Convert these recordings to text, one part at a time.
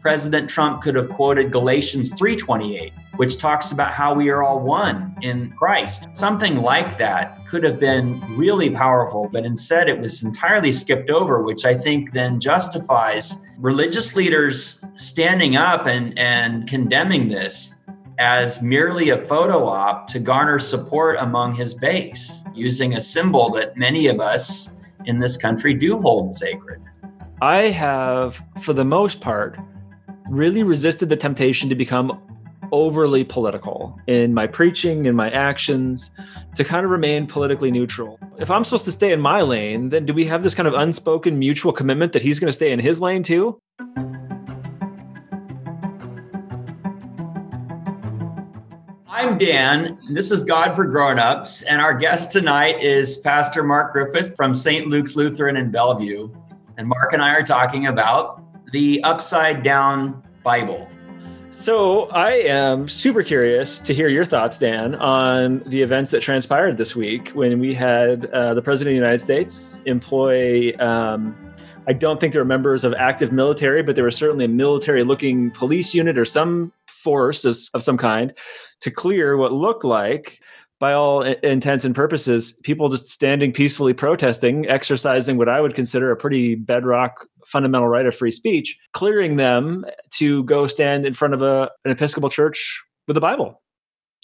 President Trump could have quoted Galatians 3:28, which talks about how we are all one in Christ. Something like that could have been really powerful, but instead it was entirely skipped over, which I think then justifies religious leaders standing up and, and condemning this as merely a photo op to garner support among his base, using a symbol that many of us in this country do hold sacred. I have, for the most part, really resisted the temptation to become overly political in my preaching and my actions to kind of remain politically neutral. If I'm supposed to stay in my lane, then do we have this kind of unspoken mutual commitment that he's going to stay in his lane too? I'm Dan. This is God for Grownups, and our guest tonight is Pastor Mark Griffith from St. Luke's Lutheran in Bellevue. And Mark and I are talking about the upside down Bible. So I am super curious to hear your thoughts, Dan, on the events that transpired this week when we had uh, the President of the United States employ. Um, I don't think they were members of active military, but they were certainly a military-looking police unit or some force of, of some kind to clear what looked like by all intents and purposes, people just standing peacefully protesting, exercising what I would consider a pretty bedrock fundamental right of free speech, clearing them to go stand in front of a, an Episcopal church with a Bible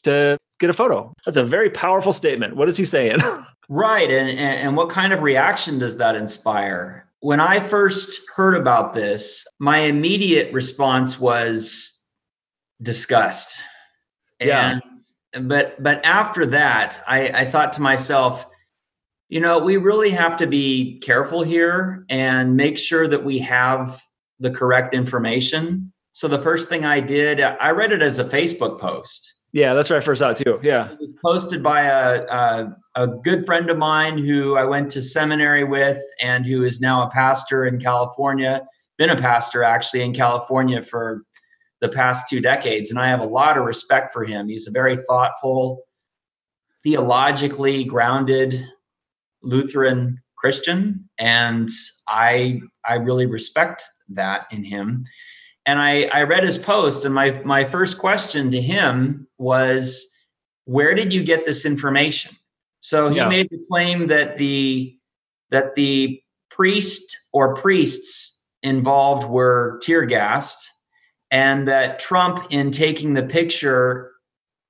to get a photo. That's a very powerful statement. What is he saying? right. And, and, and what kind of reaction does that inspire? When I first heard about this, my immediate response was disgust. Yeah. But but after that, I, I thought to myself, you know, we really have to be careful here and make sure that we have the correct information. So the first thing I did, I read it as a Facebook post. Yeah, that's where I first saw it too. Yeah, it was posted by a, a, a good friend of mine who I went to seminary with, and who is now a pastor in California. Been a pastor actually in California for the past two decades. And I have a lot of respect for him. He's a very thoughtful, theologically grounded Lutheran Christian. And I I really respect that in him. And I, I read his post, and my, my first question to him was, Where did you get this information? So he yeah. made the claim that the that the priest or priests involved were tear gassed and that Trump, in taking the picture,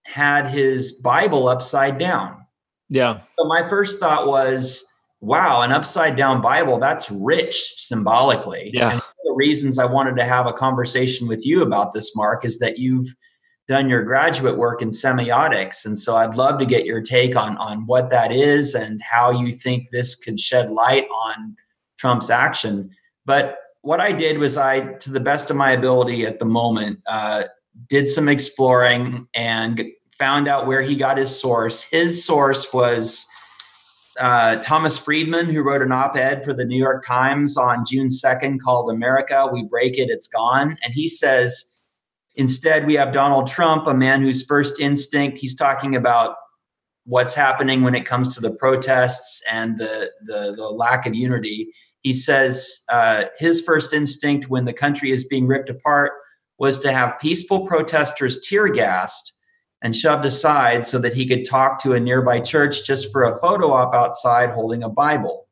had his Bible upside down. Yeah. So my first thought was, wow, an upside down Bible, that's rich symbolically. Yeah. And the reasons I wanted to have a conversation with you about this, Mark, is that you've done your graduate work in semiotics. And so I'd love to get your take on, on what that is and how you think this could shed light on Trump's action. But what I did was I, to the best of my ability at the moment, uh, did some exploring and found out where he got his source. His source was uh, Thomas Friedman, who wrote an op ed for the New York Times on June 2nd called America, We Break It, It's Gone. And he says, instead, we have Donald Trump, a man whose first instinct, he's talking about what's happening when it comes to the protests and the, the, the lack of unity he says uh, his first instinct when the country is being ripped apart was to have peaceful protesters tear gassed and shoved aside so that he could talk to a nearby church just for a photo op outside holding a Bible.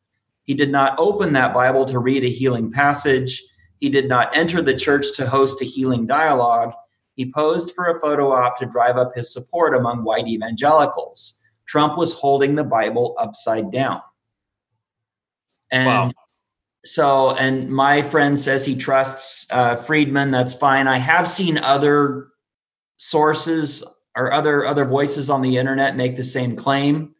He did not open that Bible to read a healing passage. He did not enter the church to host a healing dialogue. He posed for a photo op to drive up his support among white evangelicals. Trump was holding the Bible upside down. And wow so and my friend says he trusts uh, friedman that's fine i have seen other sources or other other voices on the internet make the same claim.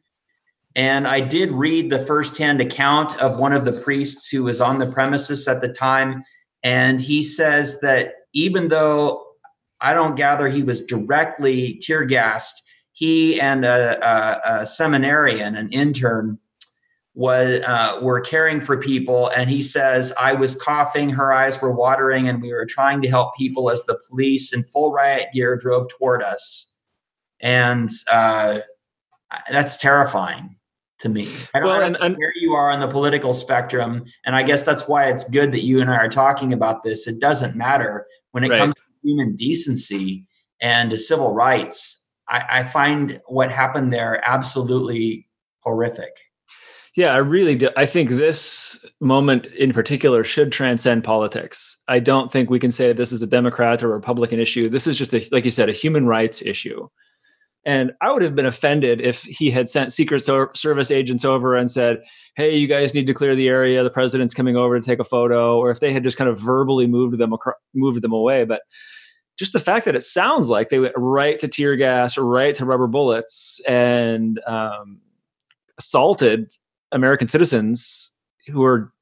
And i did read the firsthand account of one of the priests who was on the premises at the time. And he says that even though i don't gather he was directly tear gassed he and a, a, a seminarian an intern was uh, were caring for people. And he says i was coughing her eyes were watering and we were trying to help people as the police in full riot gear drove toward us and uh, that's terrifying to me. I don't, Well, I and- and- where you are on the political spectrum, and I guess that's why it's good that you and I are talking about this. It doesn't matter when it Right. comes to human decency and to civil rights. I, I find what happened there absolutely horrific. Yeah, I really do. I think this moment in particular should transcend politics. I don't think we can say this is a Democrat or Republican issue. This is just a, like you said, a human rights issue. And I would have been offended if he had sent Secret Service agents over and said, "Hey, you guys need to clear the area. The president's coming over to take a photo," or if they had just kind of verbally moved them acro- moved them away. But just the fact that it sounds like they went right to tear gas, right to rubber bullets, and um, assaulted American citizens who are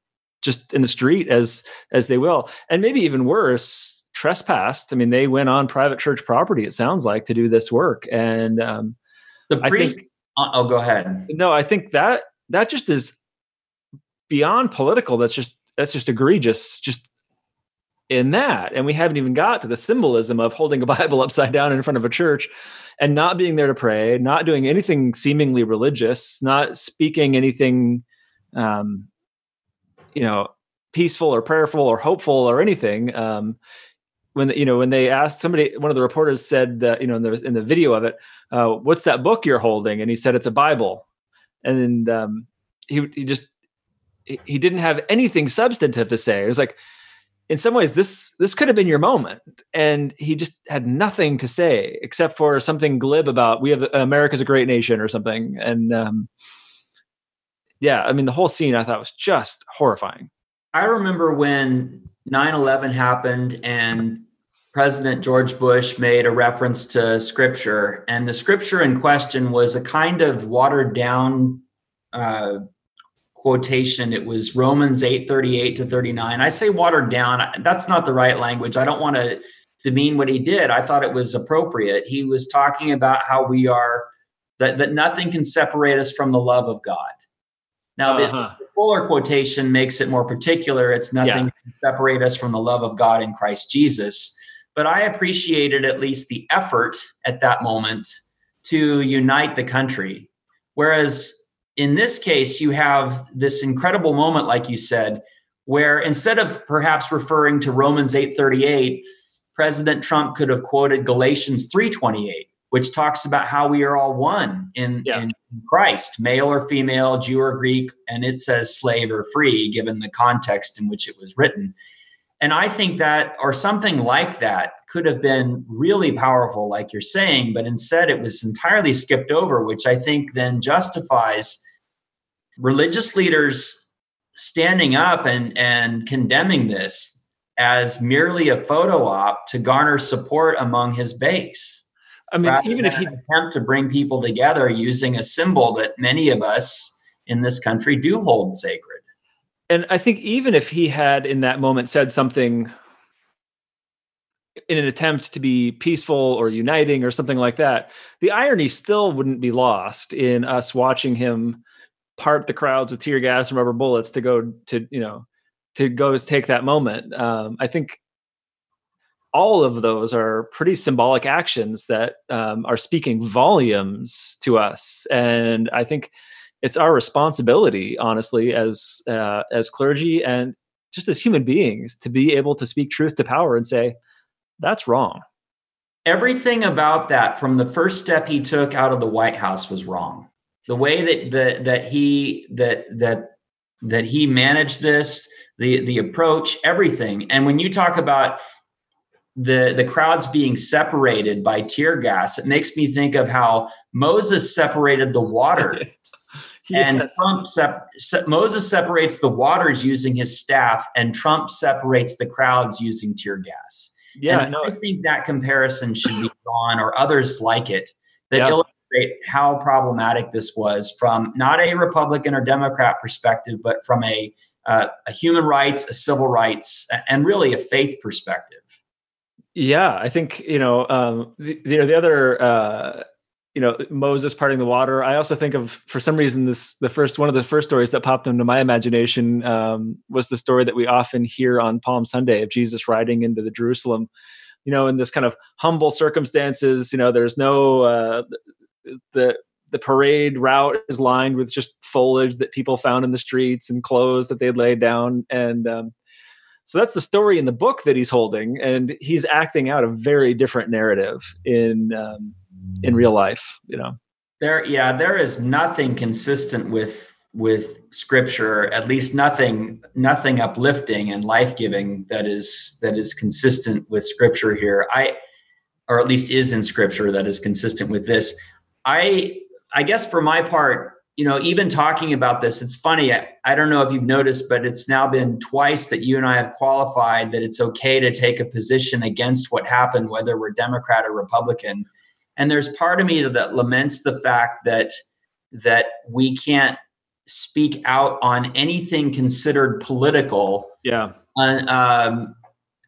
just in the street as as they will, and maybe even worse, trespassed. I mean, they went on private church property. It sounds like to do this work, and um, The I priest. think- uh, oh, go ahead. no, I think that that just is beyond political. That's just that's just egregious. Just in that, and we haven't even got to the symbolism of holding a Bible upside down in front of a church and not being there to pray, not doing anything seemingly religious, not speaking anything, um, you know, peaceful or prayerful or hopeful or anything. Um, when you know when they asked somebody, one of the reporters said that you know in the in the video of it, uh, "What's that book you're holding?" And he said it's a Bible, and um, he he just he, he didn't have anything substantive to say. It was like in some ways this this could have been your moment and he just had nothing to say except for something glib about we have america's a great nation or something and um yeah i mean the whole scene i thought was just horrifying I remember when 9 11 happened and President George Bush made a reference to scripture, and the scripture in question was a kind of watered down uh, quotation. It was Romans 8 38 to 39. I say watered down, that's not the right language. I don't want to demean what he did. I thought it was appropriate. He was talking about how we are, that, that nothing can separate us from the love of God. Now, Uh-huh. Fuller quotation makes it more particular. It's nothing Yeah. can separate us from the love of God in Christ Jesus. But I appreciated at least the effort at that moment to unite the country. Whereas in this case, you have this incredible moment, like you said, where instead of perhaps referring to Romans 8:38, President Trump could have quoted Galatians 3:28, which talks about how we are all one in, Yeah. in Christ, male or female, Jew or Greek, and it says slave or free, given the context in which it was written. And I think that, or something like that, could have been really powerful, like you're saying, but instead it was entirely skipped over, which I think then justifies religious leaders standing up and, and condemning this as merely a photo op to garner support among his base. I mean rather even if he attempt to bring people together using a symbol that many of us in this country do hold sacred. and I think even if he had in that moment said something in an attempt to be peaceful or uniting or something like that, the irony still wouldn't be lost in us watching him part the crowds with tear gas and rubber bullets to go to you know to go take that moment. Um, I think all of those are pretty symbolic actions that um, are speaking volumes to us, and I think it's our responsibility, honestly, as uh, as clergy and just as human beings, to be able to speak truth to power and say that's wrong. Everything about that, from the first step he took out of the White House, was wrong. The way that that that he that that that he managed this, the the approach, everything. And when you talk about the the crowds being separated by tear gas, it makes me think of how Moses separated the water. And Yes. Trump sep- se- Moses separates the waters using his staff, and Trump separates the crowds using tear gas. yeah, no, I think that comparison should be drawn, or others like it, that Yeah. illustrate how problematic this was from not a Republican or Democrat perspective, but from a uh, a human rights, a civil rights, and really a faith perspective. Yeah, I think you know, um, the, know, the other, uh, you know, Moses parting the water. I also think of, for some reason, this the first one of the first stories that popped into my imagination um, was the story that we often hear on Palm Sunday of Jesus riding into the Jerusalem. You know, in this kind of humble circumstances. You know, there's no uh, the the parade route is lined with just foliage that people found in the streets and clothes that they'd laid down. And um, so that's the story in the book that he's holding, and he's acting out a very different narrative in um, in real life. You know, there, yeah, there is nothing consistent with with scripture at least nothing nothing uplifting and life-giving that is that is consistent with scripture here i or at least is in scripture that is consistent with this i i guess for my part you know even talking about this it's funny I, I don't know if you've noticed but it's now been twice that you and i have qualified that it's okay to take a position against what happened whether we're democrat or republican and there's part of me that laments the fact that that we can't speak out on anything considered political. Yeah. Uh, um,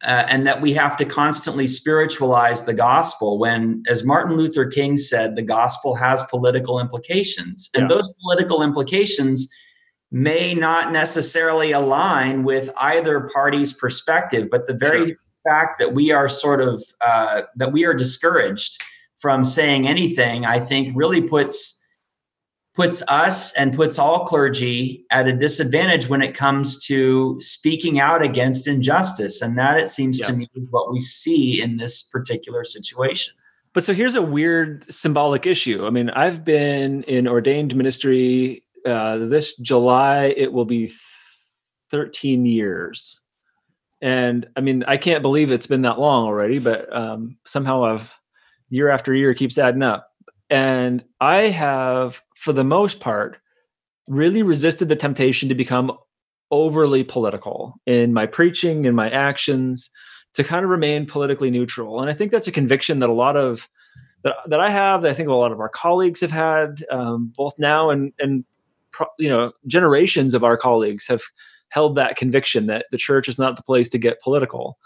uh, and that we have to constantly spiritualize the gospel when, as Martin Luther King said, the gospel has political implications. And yeah. those political implications may not necessarily align with either party's perspective, but the very sure. fact that we are sort of, uh, that we are discouraged from saying anything, I think really puts puts us and puts all clergy at a disadvantage when it comes to speaking out against injustice. And that, it seems yeah. to me, is what we see in this particular situation. But so here's a weird symbolic issue. I mean, I've been in ordained ministry uh, this July, it will be 13 years. And I mean, I can't believe it's been that long already, but um, somehow I've year after year keeps adding up. And I have, for the most part, really resisted the temptation to become overly political in my preaching and my actions to kind of remain politically neutral. And I think that's a conviction that a lot of that, that I have, that I think a lot of our colleagues have had, um, both now and and you know generations of our colleagues have held that conviction that the church is not the place to get political.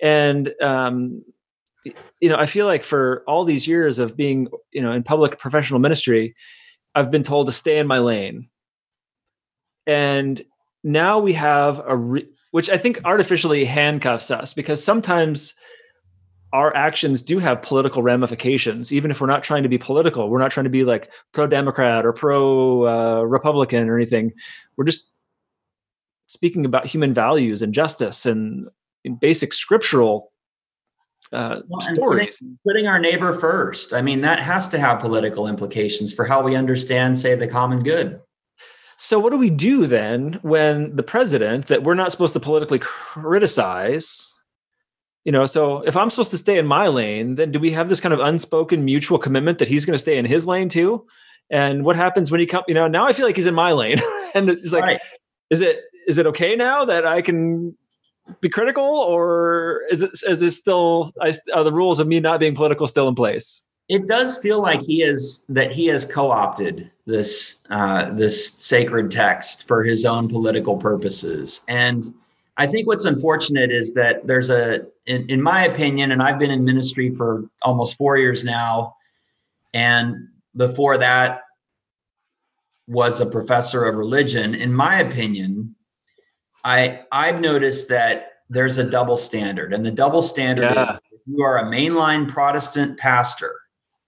And um, you know, I feel like for all these years of being, you know, in public professional ministry, I've been told to stay in my lane. And now we have a, re- which I think artificially handcuffs us because sometimes our actions do have political ramifications. Even if we're not trying to be political, we're not trying to be like pro Democrat or pro uh, Republican or anything. We're just speaking about human values and justice and basic scriptural uh, well, stories. Putting, putting, our neighbor first. I mean, that has to have political implications for how we understand, say, the common good. So, what do we do then when the president that we're not supposed to politically criticize? You know, so if I'm supposed to stay in my lane, then do we have this kind of unspoken mutual commitment that he's going to stay in his lane too? And what happens when he come? You know, now I feel like he's in my lane, and it's like, right. is it is it okay now that I can be critical, or is it is it still are the rules of me not being political still in place? It does feel like he is that he has co-opted this uh, this sacred text for his own political purposes, and I think what's unfortunate is that there's a, in, in my opinion, and I've been in ministry for almost four years now, and before that was a professor of religion. In my opinion, I I've noticed that there's a double standard, and the double standard yeah. is you are a mainline Protestant pastor.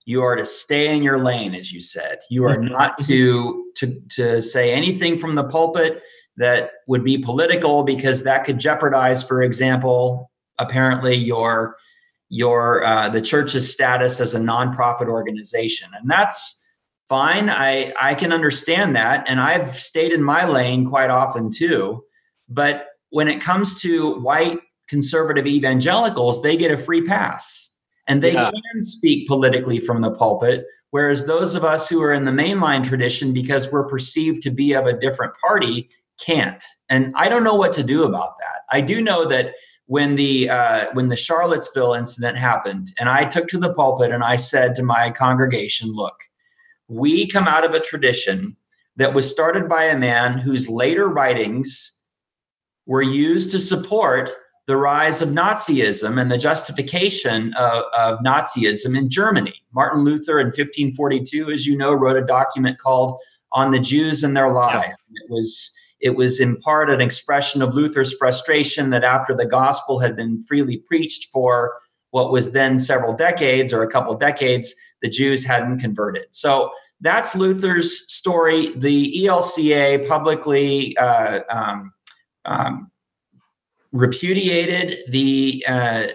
You are to stay in your lane, as you said. You are not to to to say anything from the pulpit that would be political because that could jeopardize, for example, apparently your your uh, the church's status as a nonprofit organization, and that's fine. I I can understand that, and I've stayed in my lane quite often too. But when it comes to white conservative evangelicals, they get a free pass and they yeah. can speak politically from the pulpit. Whereas those of us who are in the mainline tradition, because we're perceived to be of a different party, can't. And I don't know what to do about that. I do know that when the uh, when the Charlottesville incident happened, and I took to the pulpit and I said to my congregation, "Look, we come out of a tradition that was started by a man whose later writings were used to support the rise of Nazism and the justification of, of, Nazism in Germany. Martin Luther in 1542, as you know, wrote a document called On the Jews and Their Lies. Yeah. It was it was in part an expression of Luther's frustration that after the gospel had been freely preached for what was then several decades or a couple decades, the Jews hadn't converted. So that's Luther's story. The ELCA publicly uh, um, um, repudiated the uh,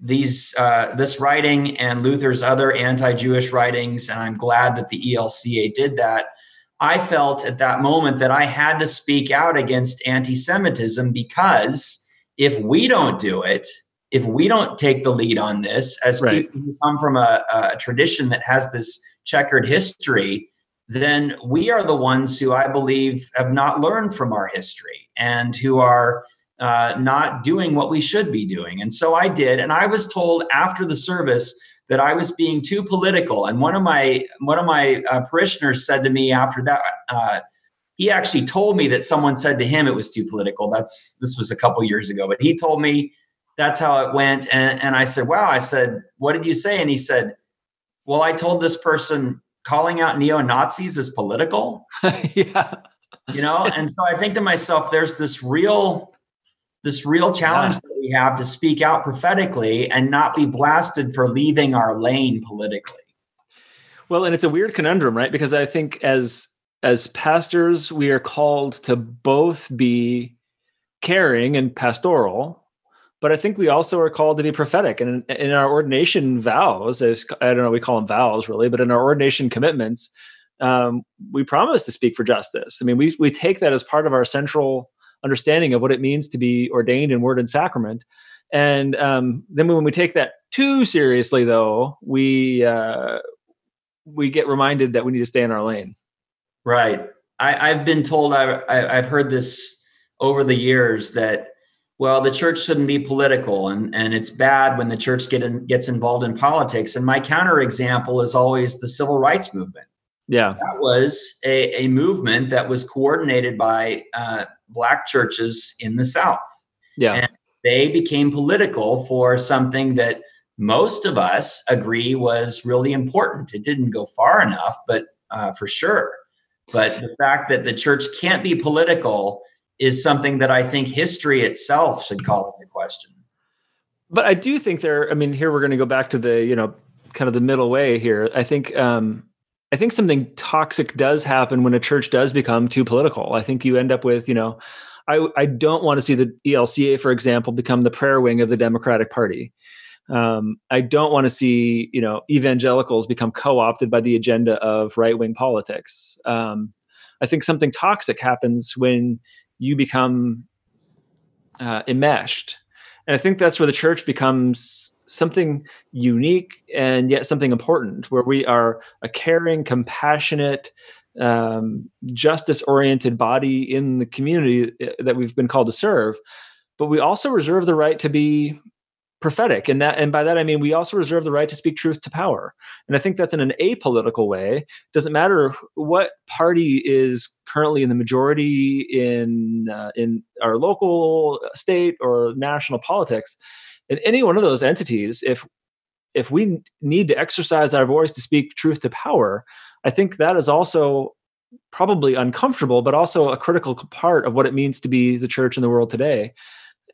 these uh, this writing and Luther's other anti-Jewish writings, and I'm glad that the ELCA did that. I felt at that moment that I had to speak out against anti-Semitism because if we don't do it, if we don't take the lead on this, as right. people who come from a, a tradition that has this checkered history, then we are the ones who I believe have not learned from our history and who are uh, not doing what we should be doing. And so I did. And I was told after the service that I was being too political. And one of my one of my uh, parishioners said to me after that, uh, he actually told me that someone said to him it was too political. That's this was a couple years ago, but he told me that's how it went. And, and I said, wow. I said, what did you say? And he said, well, I told this person calling out neo Nazis is political. yeah. You know, and so I think to myself, there's this real this real challenge yeah. that we have to speak out prophetically and not be blasted for leaving our lane politically. Well, and it's a weird conundrum, right? Because I think as as pastors, we are called to both be caring and pastoral, but I think we also are called to be prophetic. And in, in our ordination vows, as I don't know, we call them vows really, but in our ordination commitments, um, we promise to speak for justice. I mean, we we take that as part of our central understanding of what it means to be ordained in word and sacrament. And um, then when we take that too seriously, though, we uh, we get reminded that we need to stay in our lane. Right. I, have been told. I, I, I've heard this over the years that well, the church shouldn't be political, and and it's bad when the church get in, gets involved in politics. And my counterexample is always the civil rights movement. Yeah, that was a, a movement that was coordinated by uh, black churches in the South. Yeah. And they became political for something that most of us agree was really important. It didn't go far enough, but uh, for sure. But the fact that the church can't be political is something that I think history itself should call into question. But I do think there. I mean, here we're going to go back to the you know kind of the middle way here. I think um, I think something toxic does happen when a church does become too political. I think you end up with, you know, I, I don't want to see the ELCA, for example, become the prayer wing of the Democratic Party. Um, I don't want to see, you know, evangelicals become co-opted by the agenda of right-wing politics. Um, I think something toxic happens when you become uh, enmeshed, and I think that's where the church becomes something unique and yet something important, where we are a caring, compassionate, um, justice oriented body in the community uh, that we've been called to serve. But we also reserve the right to be prophetic and that and by that i mean we also reserve the right to speak truth to power and i think that's in an apolitical way it doesn't matter what party is currently in the majority in uh, in our local state or national politics in any one of those entities, if if we need to exercise our voice to speak truth to power, I think that is also probably uncomfortable, but also a critical part of what it means to be the church in the world today.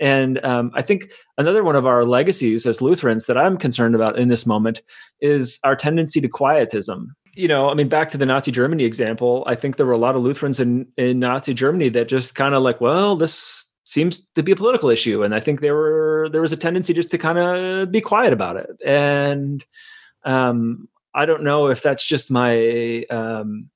And um, I think another one of our legacies as Lutherans that I'm concerned about in this moment is our tendency to quietism. You know, I mean, back to the Nazi Germany example, I think there were a lot of Lutherans in, in Nazi Germany that just kind of like, well, this seems to be a political issue and i think there were there was a tendency just to kind of be quiet about it and um, i don't know if that's just my um,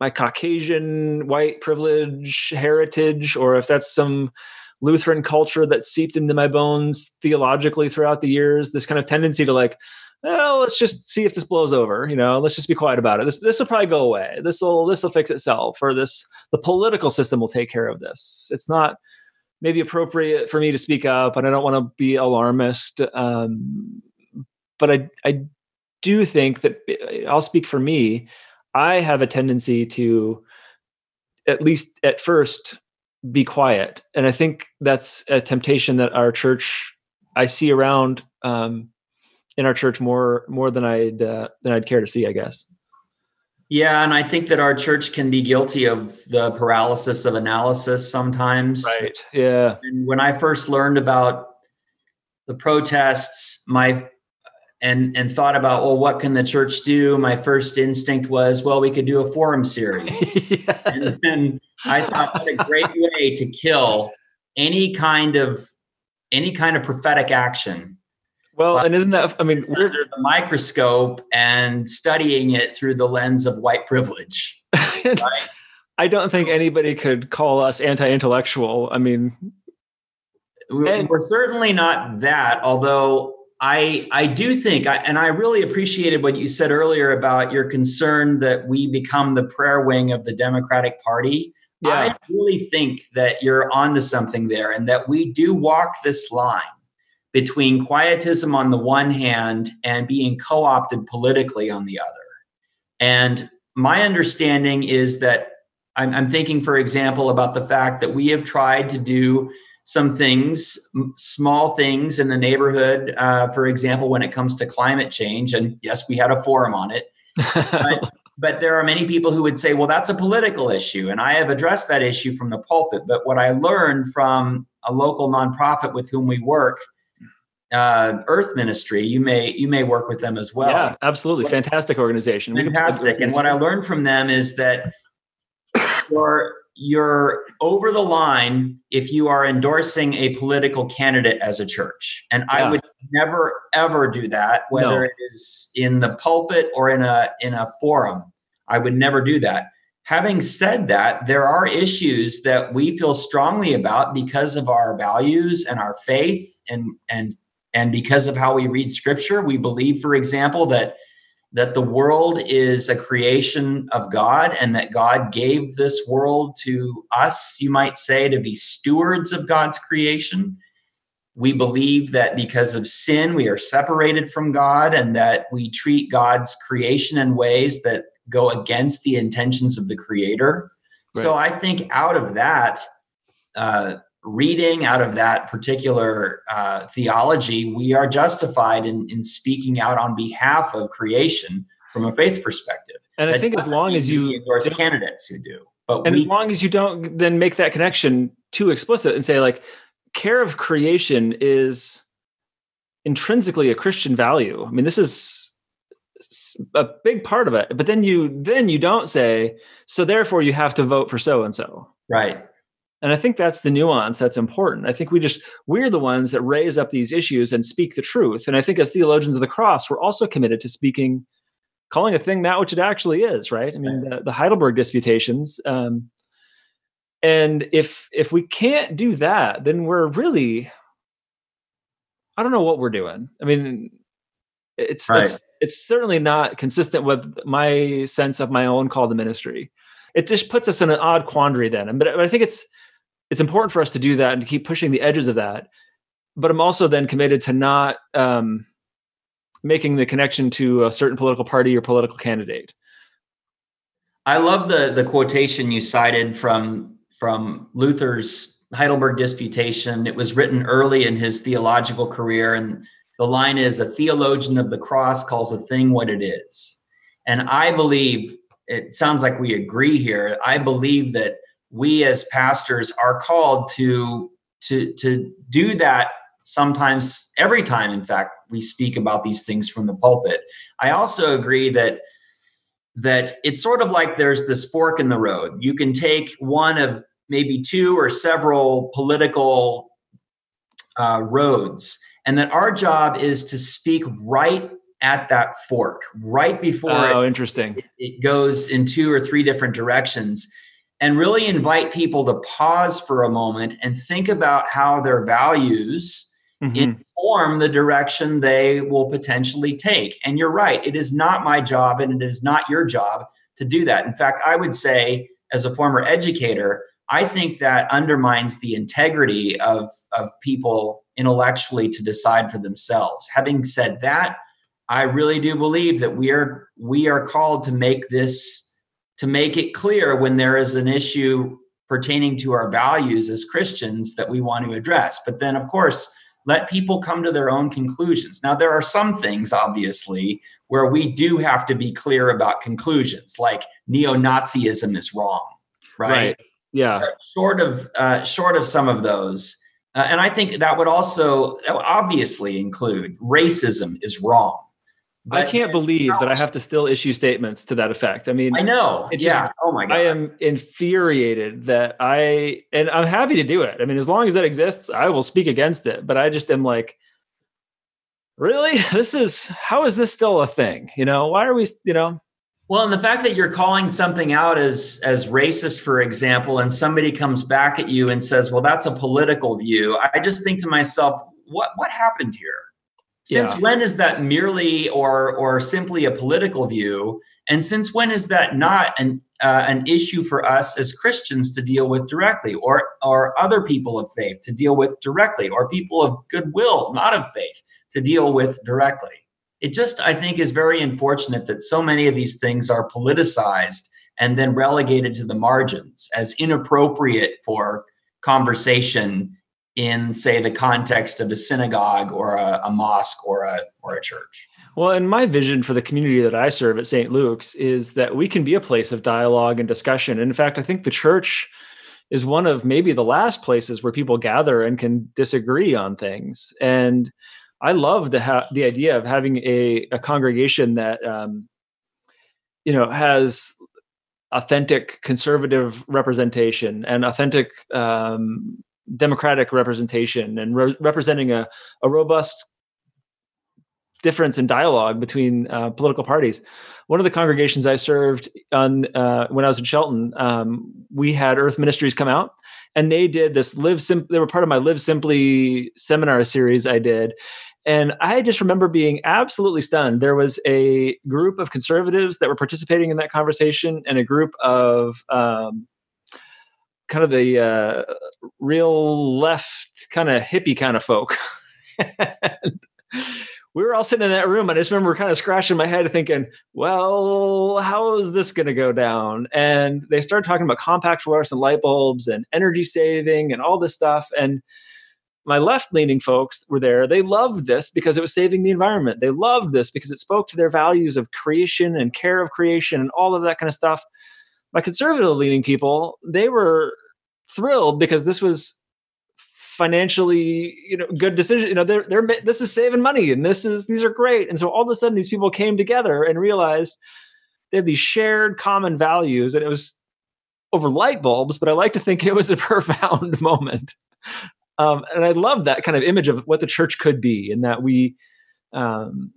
my caucasian white privilege heritage or if that's some lutheran culture that seeped into my bones theologically throughout the years this kind of tendency to like well, let's just see if this blows over. You know, let's just be quiet about it. This this will probably go away. This will this will fix itself, or this the political system will take care of this. It's not maybe appropriate for me to speak up, and I don't want to be alarmist. Um, but I I do think that I'll speak for me. I have a tendency to, at least at first, be quiet, and I think that's a temptation that our church I see around um, in our church more more than I'd uh, than I'd care to see. I guess. Yeah, and I think that our church can be guilty of the paralysis of analysis sometimes. Right. Yeah. And when I first learned about the protests, my and and thought about well what can the church do my first instinct was well we could do a forum series and then i thought what a great way to kill any kind of any kind of prophetic action well and isn't that i mean under the microscope and studying it through the lens of white privilege right? i don't think anybody could call us anti-intellectual i mean we're certainly not that although I I do think, and I really appreciated what you said earlier about your concern that we become the prayer wing of the Democratic Party. Yeah. I really think that you're onto something there, and that we do walk this line between quietism on the one hand and being co-opted politically on the other. And my understanding is that I'm, I'm thinking, for example, about the fact that we have tried to do some things, small things in the neighborhood. Uh, for example, when it comes to climate change, and yes, we had a forum on it. but, but there are many people who would say, well, that's a political issue. And I have addressed that issue from the pulpit. But what I learned from a local nonprofit with whom we work, uh, Earth Ministry, you may you may work with them as well. Yeah, absolutely, fantastic organization. Fantastic. And what I learned from them is that for you're over the line if you are endorsing a political candidate as a church. And yeah. I would never ever do that, whether no. it is in the pulpit or in a in a forum. I would never do that. Having said that, there are issues that we feel strongly about because of our values and our faith and and and because of how we read scripture. We believe, for example, that that the world is a creation of God and that God gave this world to us, you might say, to be stewards of God's creation. We believe that because of sin, we are separated from God and that we treat God's creation in ways that go against the intentions of the Creator. Right. So I think out of that, uh, reading out of that particular uh, theology, we are justified in, in speaking out on behalf of creation from a faith perspective. And that I think as long as you endorse candidates who do, but and we, as long as you don't then make that connection too explicit and say like care of creation is intrinsically a Christian value. I mean, this is a big part of it. But then you then you don't say so. Therefore, you have to vote for so and so. Right. And I think that's the nuance that's important. I think we just, we're the ones that raise up these issues and speak the truth. And I think as theologians of the cross, we're also committed to speaking, calling a thing that which it actually is, right? I mean, the, the Heidelberg disputations. Um, and if if we can't do that, then we're really, I don't know what we're doing. I mean, it's right. it's, it's certainly not consistent with my sense of my own call to ministry. It just puts us in an odd quandary then. But, but I think it's it's important for us to do that and to keep pushing the edges of that. But I'm also then committed to not um, making the connection to a certain political party or political candidate. I love the the quotation you cited from from Luther's Heidelberg Disputation. It was written early in his theological career, and the line is: "A theologian of the cross calls a thing what it is." And I believe it sounds like we agree here. I believe that we as pastors are called to to to do that sometimes every time in fact we speak about these things from the pulpit. I also agree that that it's sort of like there's this fork in the road. You can take one of maybe two or several political uh, roads and that our job is to speak right at that fork right before oh it, interesting it goes in two or three different directions and really invite people to pause for a moment and think about how their values mm-hmm. inform the direction they will potentially take. And you're right, it is not my job and it is not your job to do that. In fact, I would say, as a former educator, I think that undermines the integrity of, of people intellectually to decide for themselves. Having said that, I really do believe that we are we are called to make this to make it clear when there is an issue pertaining to our values as Christians that we want to address. But then, of course, let people come to their own conclusions. Now, there are some things, obviously, where we do have to be clear about conclusions, like neo-Nazism is wrong, right? right. Yeah. Uh, short of uh, short of some of those, uh, and I think that would also that would obviously include racism is wrong. But I can't believe that I have to still issue statements to that effect. I mean, I know. yeah. Just, oh my god. I am infuriated that I and I'm happy to do it. I mean, as long as that exists, I will speak against it. But I just am like, really? This is how is this still a thing? You know, why are we? You know. Well, and the fact that you're calling something out as as racist, for example, and somebody comes back at you and says, "Well, that's a political view," I just think to myself, what what happened here? Since yeah. when is that merely or or simply a political view? And since when is that not an uh, an issue for us as Christians to deal with directly, or or other people of faith to deal with directly, or people of goodwill, not of faith, to deal with directly? It just I think is very unfortunate that so many of these things are politicized and then relegated to the margins as inappropriate for conversation in say the context of a synagogue or a, a, mosque or a or a church? Well and my vision for the community that i serve at st luke's is that we can be a place of dialogue and discussion. And in fact i think the church is one of maybe the last places where people gather and can disagree on things. And i love the ha- the idea of having a, a congregation that um, you know has authentic conservative representation and authentic um, democratic representation and re- representing a, a robust difference in dialogue between uh, political parties. One of the congregations I served on uh, when I was in Shelton, um, we had Earth Ministries come out, and they did this live. Sim- they were part of my Live Simply seminar series I did, and I just remember being absolutely stunned. There was a group of conservatives that were participating in that conversation, and a group of um, kind of the uh, real left kind of hippie kind of folk. we were all sitting in that room. And I just remember kind of scratching my head thinking, well, how is this going to go down? And they started talking about compact fluorescent light bulbs and energy saving and all this stuff. And my left leaning folks were there. They loved this because it was saving the environment. They loved this because it spoke to their values of creation and care of creation and all of that kind of stuff my conservative leaning people, they were thrilled because this was financially, you know, good decision. You know, they're they're this is saving money and this is these are great. And so all of a sudden these people came together and realized they have these shared common values, and it was over light bulbs, but I like to think it was a profound moment. Um, and I love that kind of image of what the church could be, and that we um,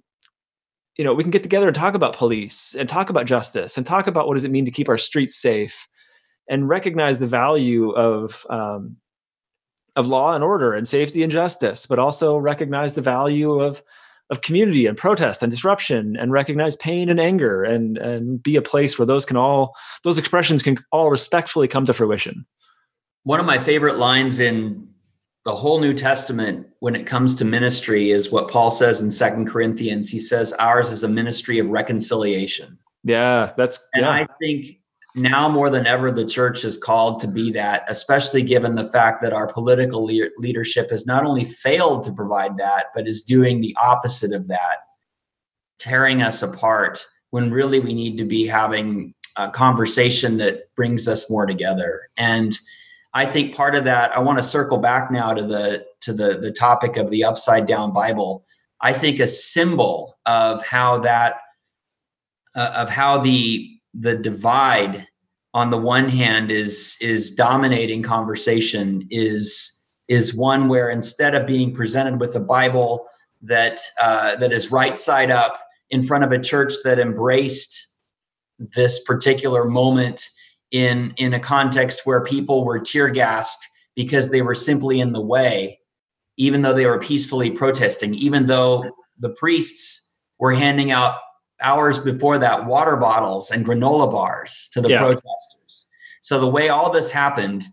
you know we can get together and talk about police and talk about justice and talk about what does it mean to keep our streets safe and recognize the value of um, of law and order and safety and justice but also recognize the value of of community and protest and disruption and recognize pain and anger and and be a place where those can all those expressions can all respectfully come to fruition. One of my favorite lines in the whole New Testament, when it comes to ministry, is what Paul says in Second Corinthians. He says ours is a ministry of reconciliation. Yeah, that's and yeah. I think now more than ever the church is called to be that, especially given the fact that our political le- leadership has not only failed to provide that, but is doing the opposite of that, tearing us apart. When really we need to be having a conversation that brings us more together and I think part of that, I want to circle back now to the to the the topic of the upside down Bible. I think a symbol of how that uh, of how the the divide on the one hand is is dominating conversation is is one where instead of being presented with a Bible that uh, that is right side up in front of a church that embraced this particular moment in in a context where people were tear gassed because they were simply in the way even though they were peacefully protesting even though the priests were handing out hours before that water bottles and granola bars to the yeah. protesters so the way all this happened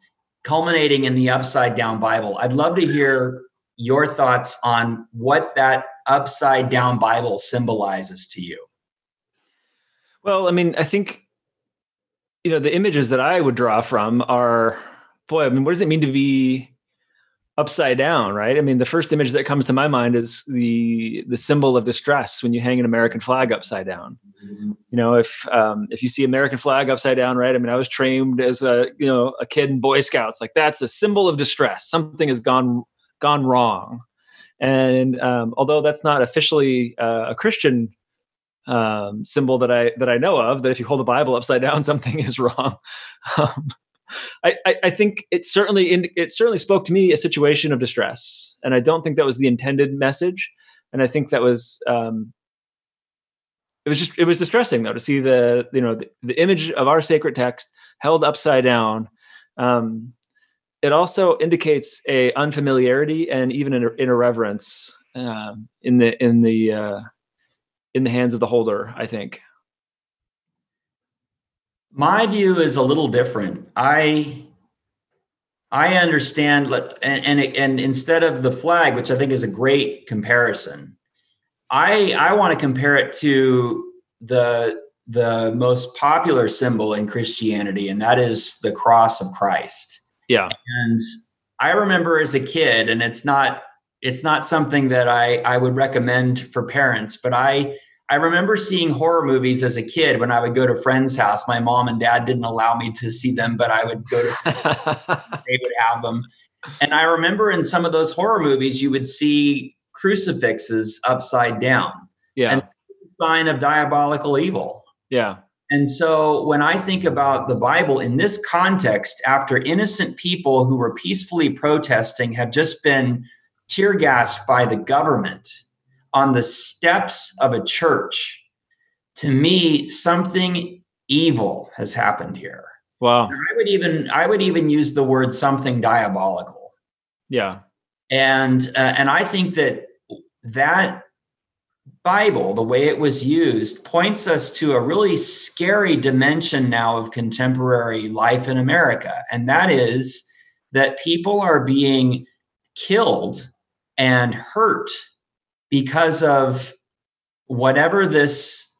culminating in the upside down bible i'd love to hear your thoughts on what that upside down bible symbolizes to you well i mean i think you know, the images that I would draw from are, boy, I mean, what does it mean to be upside down, right? I mean, the first image that comes to my mind is the the symbol of distress when you hang an American flag upside down. Mm-hmm. You know, if um, if you see American flag upside down, right? I mean, I was trained as a you know a kid in Boy Scouts, like that's a symbol of distress. Something has gone gone wrong, and um, although that's not officially uh, a Christian um, symbol that I that I know of. That if you hold a Bible upside down, something is wrong. Um, I, I, I, think it certainly in, it certainly spoke to me a situation of distress, and I don't think that was the intended message. And I think that was um, it was just it was distressing though to see the you know the, the image of our sacred text held upside down. Um, it also indicates a unfamiliarity and even an, an irreverence um, in the in the uh, in the hands of the holder. I think. My view is a little different. I I understand, and, and and instead of the flag, which I think is a great comparison, I I want to compare it to the the most popular symbol in Christianity, and that is the cross of Christ. Yeah. And I remember as a kid, and it's not it's not something that I I would recommend for parents, but I I remember seeing horror movies as a kid when I would go to friends' house. My mom and dad didn't allow me to see them, but I would go to they would have them. And I remember in some of those horror movies you would see crucifixes upside down. Yeah. And sign of diabolical evil. Yeah. And so when I think about the Bible in this context, after innocent people who were peacefully protesting have just been tear gassed by the government on the steps of a church, to me, something evil has happened here. Wow. And I would even I would even use the word something diabolical. Yeah. And uh, and I think that that Bible, the way it was used, points us to a really scary dimension now of contemporary life in America. And that is that people are being killed and hurt because of whatever this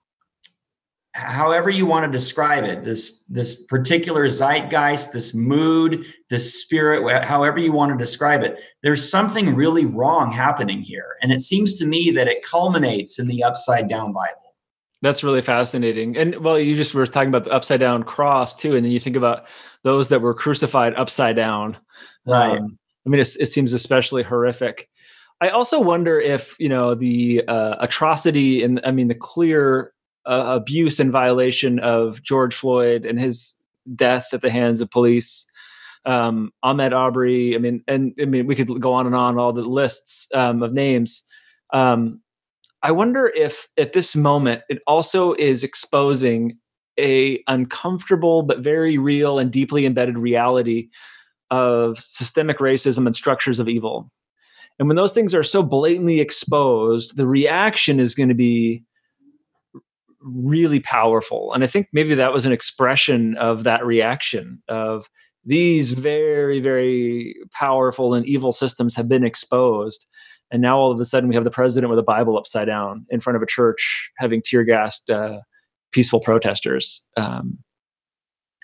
however you want to describe it this this particular zeitgeist this mood this spirit however you want to describe it there's something really wrong happening here. And it seems to me that it culminates in the upside down bible. That's really fascinating. And well you just were talking about the upside down cross too and then you think about those that were crucified upside down. Right. Um, i mean it, it seems especially horrific I also wonder if you know the uh, atrocity and I mean the clear uh, abuse and violation of George Floyd and his death at the hands of police. Um, Ahmaud Arbery. I mean, and I mean, we could go on and on all the lists um, of names. Um, I wonder if at this moment it also is exposing a uncomfortable but very real and deeply embedded reality of systemic racism and structures of evil. And when those things are so blatantly exposed, the reaction is going to be really powerful. And I think maybe that was an expression of that reaction of these very, very powerful and evil systems have been exposed. And now all of a sudden we have the president with a Bible upside down in front of a church having tear gassed uh, peaceful protesters. Um,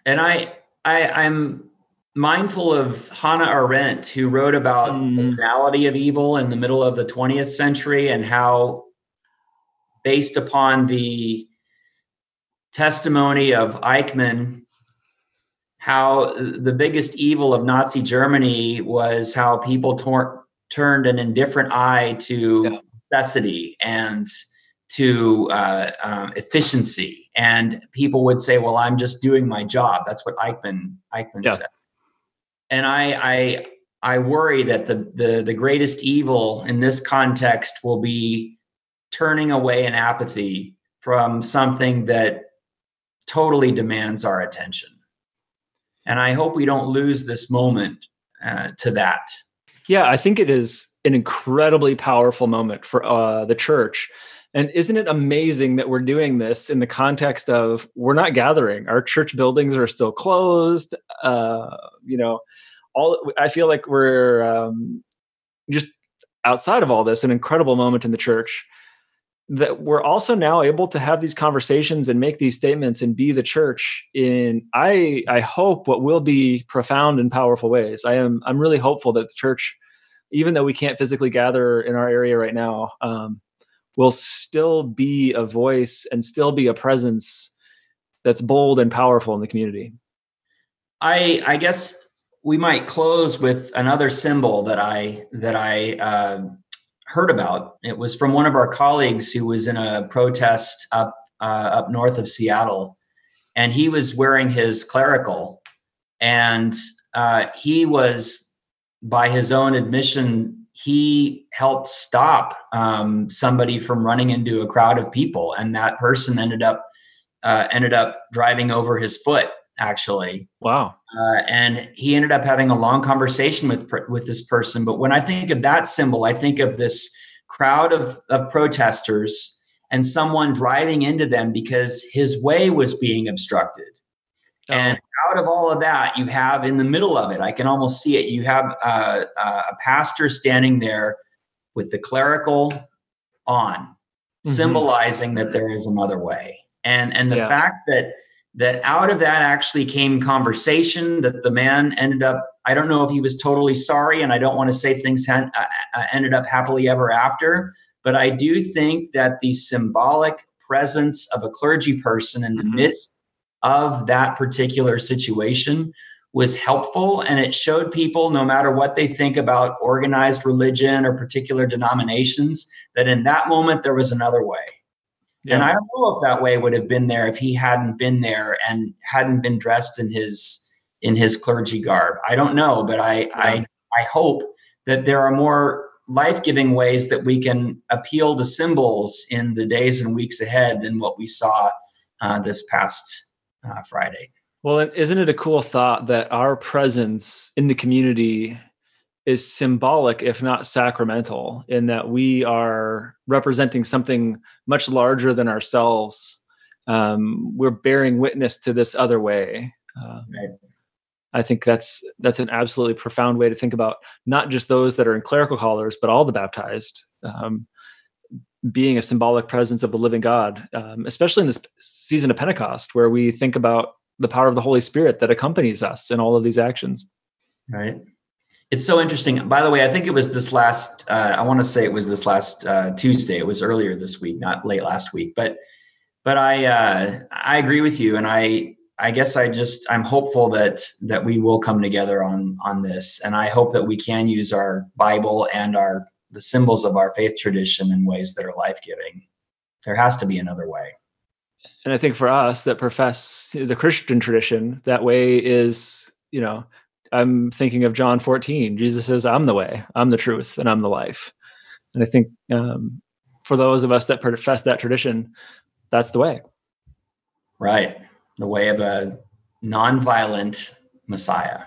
and I, I, I'm mindful of Hannah Arendt, who wrote about mm. the reality of evil in the middle of the 20th century and how, based upon the testimony of Eichmann, how the biggest evil of Nazi Germany was how people tor- turned an indifferent eye to yeah. necessity and to uh, um, efficiency. And people would say, "Well, I'm just doing my job." That's what Eichmann Eichmann yeah. said. And I, I I worry that the, the the greatest evil in this context will be turning away in apathy from something that totally demands our attention. And I hope we don't lose this moment uh, to that. Yeah, I think it is an incredibly powerful moment for uh, the church. And isn't it amazing that we're doing this in the context of we're not gathering? Our church buildings are still closed. Uh, you know, all I feel like we're um, just outside of all this, an incredible moment in the church that we're also now able to have these conversations and make these statements and be the church in i i hope what will be profound and powerful ways i am i'm really hopeful that the church even though we can't physically gather in our area right now um, will still be a voice and still be a presence that's bold and powerful in the community i i guess we might close with another symbol that i that i uh, heard about. It was from one of our colleagues who was in a protest up uh, up north of Seattle, and he was wearing his clerical, and uh, he was, by his own admission, he helped stop um, somebody from running into a crowd of people, and that person ended up uh, ended up driving over his foot actually. Wow. Uh, and he ended up having a long conversation with with this person. But when I think of that symbol, I think of this crowd of, of protesters and someone driving into them because his way was being obstructed. Oh. And out of all of that, you have in the middle of it, I can almost see it. You have uh, uh, a pastor standing there with the clerical on, mm-hmm. symbolizing that there is another way. And and the yeah. fact that that out of that actually came conversation that the man ended up i don't know if he was totally sorry and i don't want to say things uh, uh, ended up happily ever after but i do think that the symbolic presence of a clergy person in the mm-hmm. midst of that particular situation was helpful and it showed people no matter what they think about organized religion or particular denominations that in that moment there was another way yeah. And I don't know if that way would have been there if he hadn't been there and hadn't been dressed in his in his clergy garb. I don't know, but I yeah. I I hope that there are more life-giving ways that we can appeal to symbols in the days and weeks ahead than what we saw uh, this past uh, Friday. Well, isn't it a cool thought that our presence in the community is symbolic, if not sacramental, in that we are representing something much larger than ourselves. Um, we're bearing witness to this other way. Uh, right. I think that's that's an absolutely profound way to think about not just those that are in clerical collars, but all the baptized um, being a symbolic presence of the living God, um, especially in this season of Pentecost, where we think about the power of the Holy Spirit that accompanies us in all of these actions. Right it's so interesting. By the way, I think it was this last. Uh, I want to say it was this last uh, Tuesday. It was earlier this week, not late last week. But but I uh, I agree with you, and I I guess I just I'm hopeful that that we will come together on on this, and I hope that we can use our Bible and our the symbols of our faith tradition in ways that are life giving. There has to be another way. And I think for us that profess the Christian tradition, that way is you know I'm thinking of John 14. Jesus says, "I'm the way, I'm the truth, and I'm the life." And I think um, for those of us that profess that tradition, that's the way. Right, the way of a nonviolent Messiah.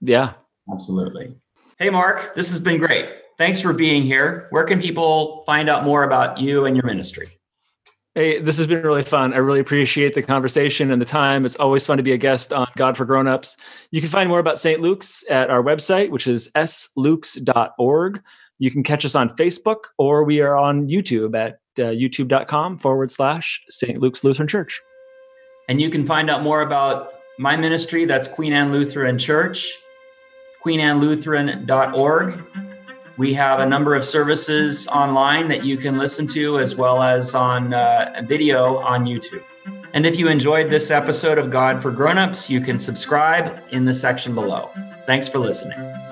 Yeah, absolutely. Hey, Mark, this has been great. Thanks for being here. Where can people find out more about you and your ministry? Hey, this has been really fun. I really appreciate the conversation and the time. It's always fun to be a guest on God for Grownups. You can find more about St. Luke's at our website, which is slukes.org. You can catch us on Facebook or we are on YouTube at uh, youtube.com forward slash St. Luke's Lutheran Church. And you can find out more about my ministry. That's Queen Anne Lutheran Church, queenannelutheran.org. We have a number of services online that you can listen to, as well as on uh, video on YouTube. And if you enjoyed this episode of God for Grownups, you can subscribe in the section below. Thanks for listening.